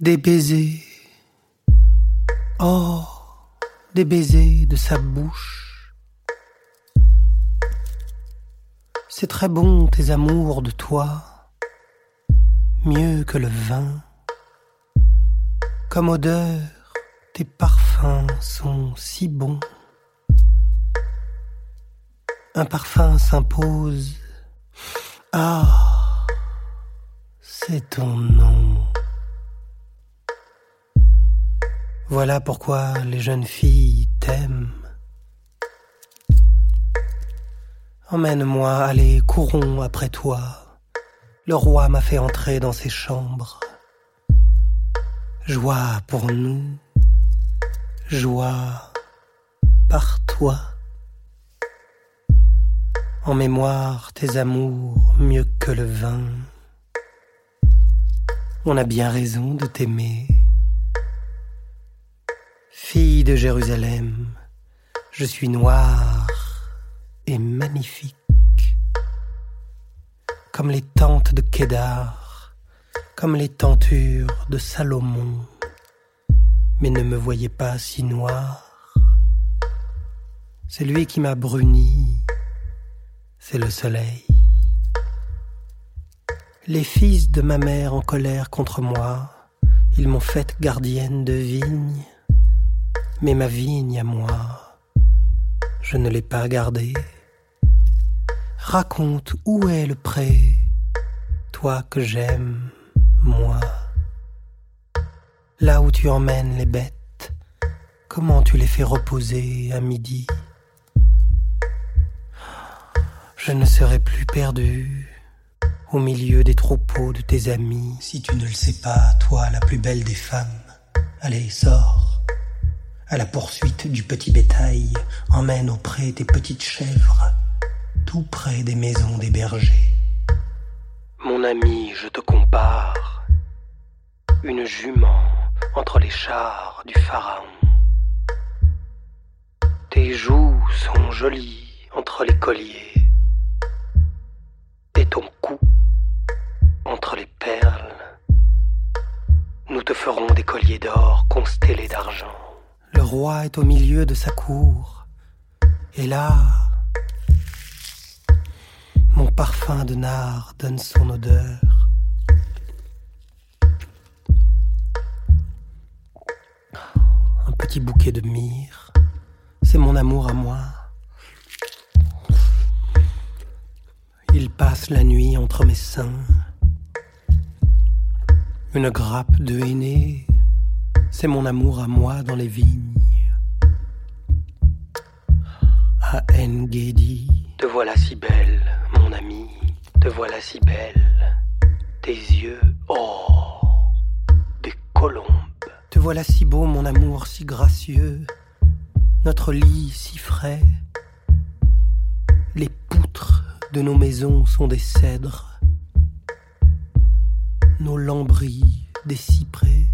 Des baisers. Oh, des baisers de sa bouche. C'est très bon tes amours de toi, mieux que le vin. Comme odeur, tes parfums sont si bons. Un parfum s'impose. Ah, c'est ton nom. Voilà pourquoi les jeunes filles t'aiment. Emmène-moi, allez, courons après toi. Le roi m'a fait entrer dans ses chambres. Joie pour nous, joie par toi. En mémoire tes amours mieux que le vin. On a bien raison de t'aimer. Fille de Jérusalem, je suis noire et magnifique, comme les tentes de Kédar, comme les tentures de Salomon, mais ne me voyez pas si noire. C'est lui qui m'a bruni, c'est le soleil. Les fils de ma mère en colère contre moi, ils m'ont faite gardienne de vigne mais ma vigne à moi, je ne l'ai pas gardée. Raconte où est le pré, toi que j'aime, moi. Là où tu emmènes les bêtes, comment tu les fais reposer à midi? Je ne serai plus perdu au milieu des troupeaux de tes amis. Si tu ne le sais pas, toi la plus belle des femmes, allez, sors à la poursuite du petit bétail, emmène auprès des petites chèvres, tout près des maisons des bergers. Mon ami, je te compare, une jument entre les chars du pharaon. Tes joues sont jolies entre les colliers, et ton cou entre les perles. Nous te ferons des colliers d'or constellés d'argent. Le roi est au milieu de sa cour. Et là, mon parfum de nard donne son odeur. Un petit bouquet de myrrhe, c'est mon amour à moi. Il passe la nuit entre mes seins. Une grappe de henné c'est mon amour à moi dans les vignes. À Ngedi, te voilà si belle, mon ami, te voilà si belle. Tes yeux, oh, des colombes. Te voilà si beau, mon amour, si gracieux. Notre lit si frais. Les poutres de nos maisons sont des cèdres. Nos lambris des cyprès